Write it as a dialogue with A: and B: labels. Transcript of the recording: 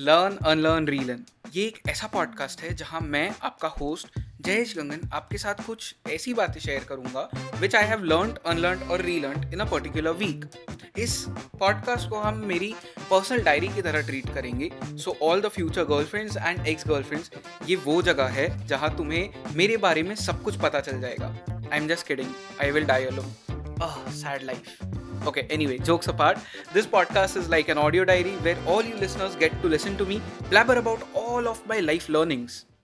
A: Learn unlearn relearn ये एक ऐसा पॉडकास्ट है जहाँ मैं, आपका होस्ट जयेश गंगन, आपके साथ कुछ ऐसी बातें शेयर करूँगा which I have learn unlearn और relearn in a particular week इस पॉडकास्ट को हम मेरी पर्सनल डायरी की तरह ट्रीट करेंगे. So all the future girlfriends and ex girlfriends ये वो जगह है जहाँ तुम्हें मेरे बारे में सब कुछ पता चल जाएगा. I am just kidding I will die alone sad life Okay, anyway, jokes apart, this podcast is like an audio diary where all you listeners get to listen to me blabber about all of my life learnings.